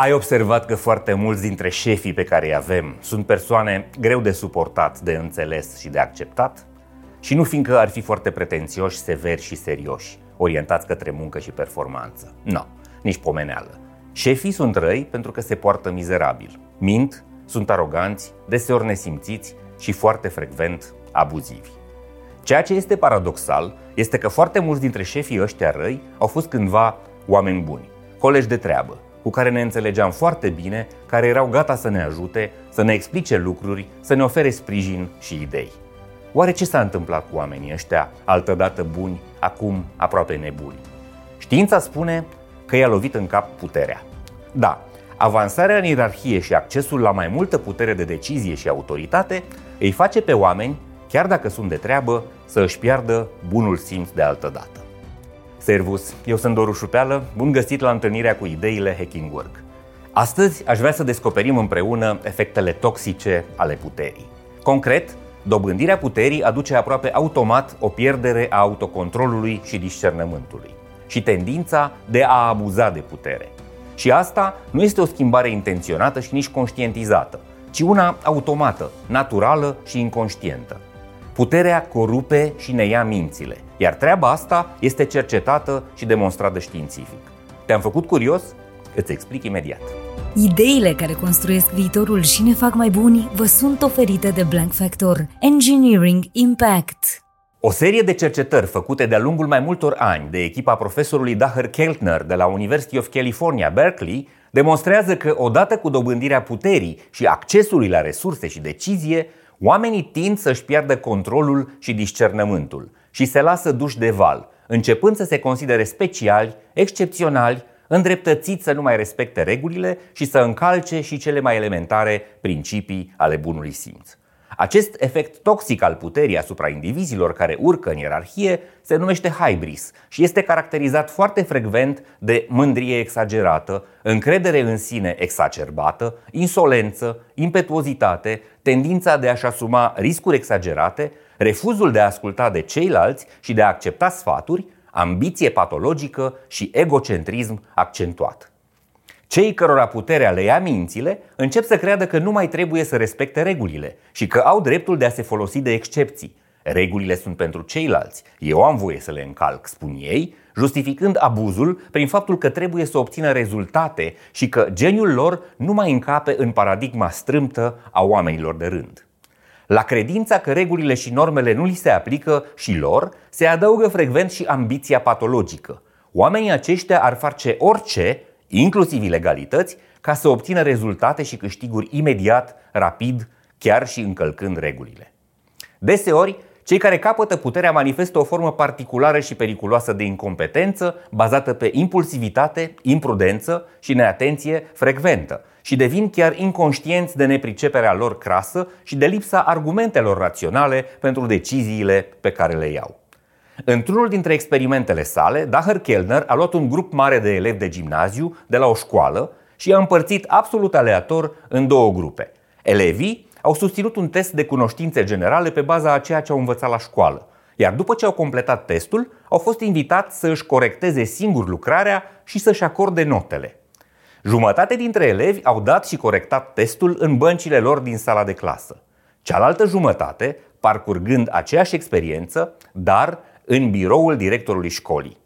Ai observat că foarte mulți dintre șefii pe care îi avem sunt persoane greu de suportat, de înțeles și de acceptat? Și nu fiindcă ar fi foarte pretențioși, severi și serioși, orientați către muncă și performanță. Nu, no, nici pomeneală. Șefii sunt răi pentru că se poartă mizerabil. Mint, sunt aroganți, deseori nesimțiți și foarte frecvent abuzivi. Ceea ce este paradoxal este că foarte mulți dintre șefii ăștia răi au fost cândva oameni buni, colegi de treabă, cu care ne înțelegeam foarte bine, care erau gata să ne ajute, să ne explice lucruri, să ne ofere sprijin și idei. Oare ce s-a întâmplat cu oamenii ăștia, altădată buni, acum aproape nebuni? Știința spune că i-a lovit în cap puterea. Da, avansarea în ierarhie și accesul la mai multă putere de decizie și autoritate îi face pe oameni, chiar dacă sunt de treabă, să își piardă bunul simț de altă dată. Servus, eu sunt Doru Șupeală, bun găsit la întâlnirea cu ideile Hacking Work. Astăzi aș vrea să descoperim împreună efectele toxice ale puterii. Concret, dobândirea puterii aduce aproape automat o pierdere a autocontrolului și discernământului și tendința de a abuza de putere. Și asta nu este o schimbare intenționată și nici conștientizată, ci una automată, naturală și inconștientă. Puterea corupe și ne ia mințile, iar treaba asta este cercetată și demonstrată științific. Te-am făcut curios? Îți explic imediat. Ideile care construiesc viitorul și ne fac mai buni vă sunt oferite de Blank Factor Engineering Impact. O serie de cercetări făcute de-a lungul mai multor ani de echipa profesorului Daher Keltner de la University of California, Berkeley, demonstrează că odată cu dobândirea puterii și accesului la resurse și decizie, oamenii tind să-și piardă controlul și discernământul și se lasă duși de val, începând să se considere speciali, excepționali, îndreptățiți să nu mai respecte regulile și să încalce și cele mai elementare principii ale bunului simț. Acest efect toxic al puterii asupra indivizilor care urcă în ierarhie se numește hybris și este caracterizat foarte frecvent de mândrie exagerată, încredere în sine exacerbată, insolență, impetuozitate, tendința de a-și asuma riscuri exagerate, refuzul de a asculta de ceilalți și de a accepta sfaturi, ambiție patologică și egocentrism accentuat. Cei cărora puterea le ia mințile încep să creadă că nu mai trebuie să respecte regulile și că au dreptul de a se folosi de excepții. Regulile sunt pentru ceilalți, eu am voie să le încalc, spun ei, justificând abuzul prin faptul că trebuie să obțină rezultate și că geniul lor nu mai încape în paradigma strâmtă a oamenilor de rând. La credința că regulile și normele nu li se aplică și lor, se adaugă frecvent și ambiția patologică. Oamenii aceștia ar face orice inclusiv ilegalități, ca să obțină rezultate și câștiguri imediat, rapid, chiar și încălcând regulile. Deseori, cei care capătă puterea manifestă o formă particulară și periculoasă de incompetență bazată pe impulsivitate, imprudență și neatenție frecventă și devin chiar inconștienți de nepriceperea lor crasă și de lipsa argumentelor raționale pentru deciziile pe care le iau. Într-unul dintre experimentele sale, Daher Kellner a luat un grup mare de elevi de gimnaziu de la o școală și i-a împărțit absolut aleator în două grupe. Elevii au susținut un test de cunoștințe generale pe baza a ceea ce au învățat la școală, iar după ce au completat testul, au fost invitați să își corecteze singur lucrarea și să-și acorde notele. Jumătate dintre elevi au dat și corectat testul în băncile lor din sala de clasă. Cealaltă jumătate, parcurgând aceeași experiență, dar în biroul directorului școlii.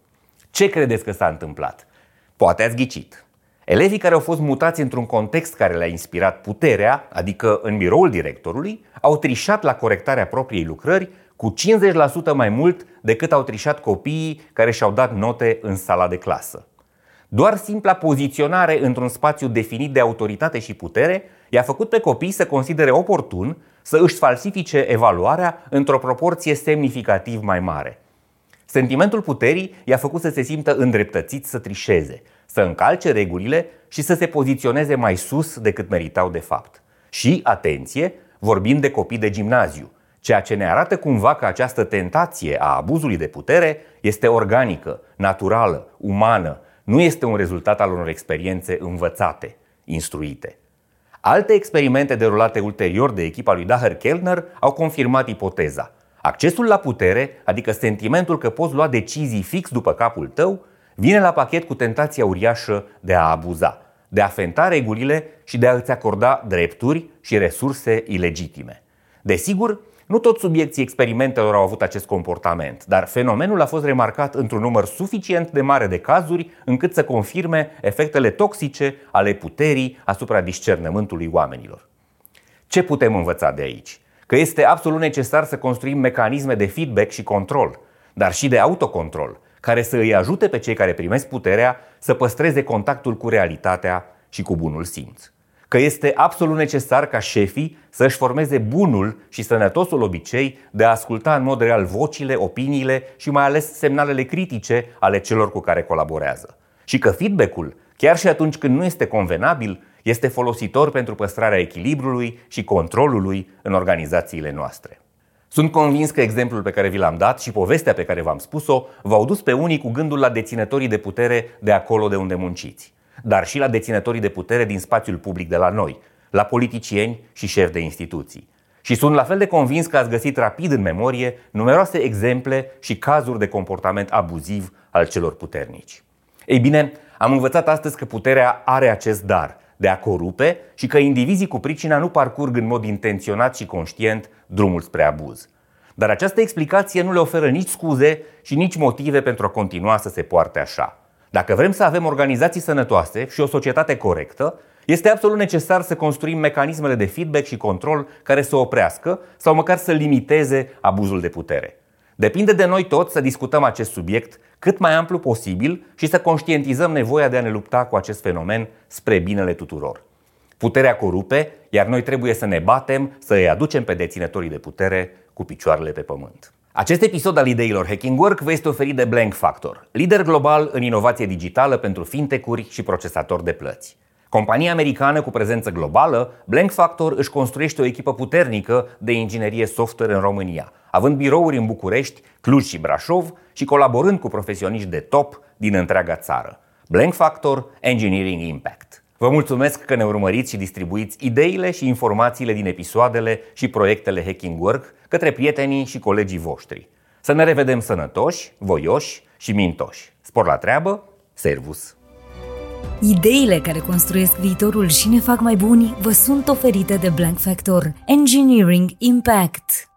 Ce credeți că s-a întâmplat? Poate ați ghicit. Elevii care au fost mutați într-un context care le-a inspirat puterea, adică în biroul directorului, au trișat la corectarea propriei lucrări cu 50% mai mult decât au trișat copiii care și-au dat note în sala de clasă. Doar simpla poziționare într-un spațiu definit de autoritate și putere i-a făcut pe copii să considere oportun să își falsifice evaluarea într-o proporție semnificativ mai mare. Sentimentul puterii i-a făcut să se simtă îndreptățit să trișeze, să încalce regulile și să se poziționeze mai sus decât meritau de fapt. Și, atenție, vorbim de copii de gimnaziu, ceea ce ne arată cumva că această tentație a abuzului de putere este organică, naturală, umană, nu este un rezultat al unor experiențe învățate, instruite. Alte experimente derulate ulterior de echipa lui Daher Kellner au confirmat ipoteza – Accesul la putere, adică sentimentul că poți lua decizii fix după capul tău, vine la pachet cu tentația uriașă de a abuza. de a fenta regulile și de a îți acorda drepturi și resurse ilegitime. Desigur, nu toți subiecții experimentelor au avut acest comportament, dar fenomenul a fost remarcat într-un număr suficient de mare de cazuri încât să confirme efectele toxice ale puterii asupra discernământului oamenilor. Ce putem învăța de aici? Că este absolut necesar să construim mecanisme de feedback și control, dar și de autocontrol, care să îi ajute pe cei care primesc puterea să păstreze contactul cu realitatea și cu bunul simț că este absolut necesar ca șefii să-și formeze bunul și sănătosul obicei de a asculta în mod real vocile, opiniile și mai ales semnalele critice ale celor cu care colaborează. Și că feedback-ul, chiar și atunci când nu este convenabil, este folositor pentru păstrarea echilibrului și controlului în organizațiile noastre. Sunt convins că exemplul pe care vi l-am dat și povestea pe care v-am spus-o v-au dus pe unii cu gândul la deținătorii de putere de acolo de unde munciți dar și la deținătorii de putere din spațiul public de la noi, la politicieni și șefi de instituții. Și sunt la fel de convins că ați găsit rapid în memorie numeroase exemple și cazuri de comportament abuziv al celor puternici. Ei bine, am învățat astăzi că puterea are acest dar de a corupe și că indivizii cu pricina nu parcurg în mod intenționat și conștient drumul spre abuz. Dar această explicație nu le oferă nici scuze și nici motive pentru a continua să se poarte așa. Dacă vrem să avem organizații sănătoase și o societate corectă, este absolut necesar să construim mecanismele de feedback și control care să oprească sau măcar să limiteze abuzul de putere. Depinde de noi toți să discutăm acest subiect cât mai amplu posibil și să conștientizăm nevoia de a ne lupta cu acest fenomen spre binele tuturor. Puterea corupe, iar noi trebuie să ne batem, să îi aducem pe deținătorii de putere cu picioarele pe pământ. Acest episod al ideilor Hacking Work vă este oferit de Blank Factor, lider global în inovație digitală pentru fintech-uri și procesatori de plăți. Compania americană cu prezență globală, Blank Factor își construiește o echipă puternică de inginerie software în România, având birouri în București, Cluj și Brașov și colaborând cu profesioniști de top din întreaga țară. Blank Factor Engineering Impact. Vă mulțumesc că ne urmăriți și distribuiți ideile și informațiile din episoadele și proiectele Hacking Work către prietenii și colegii voștri. Să ne revedem sănătoși, voioși și mintoși. Spor la treabă, servus! Ideile care construiesc viitorul și ne fac mai buni vă sunt oferite de Blank Factor Engineering Impact.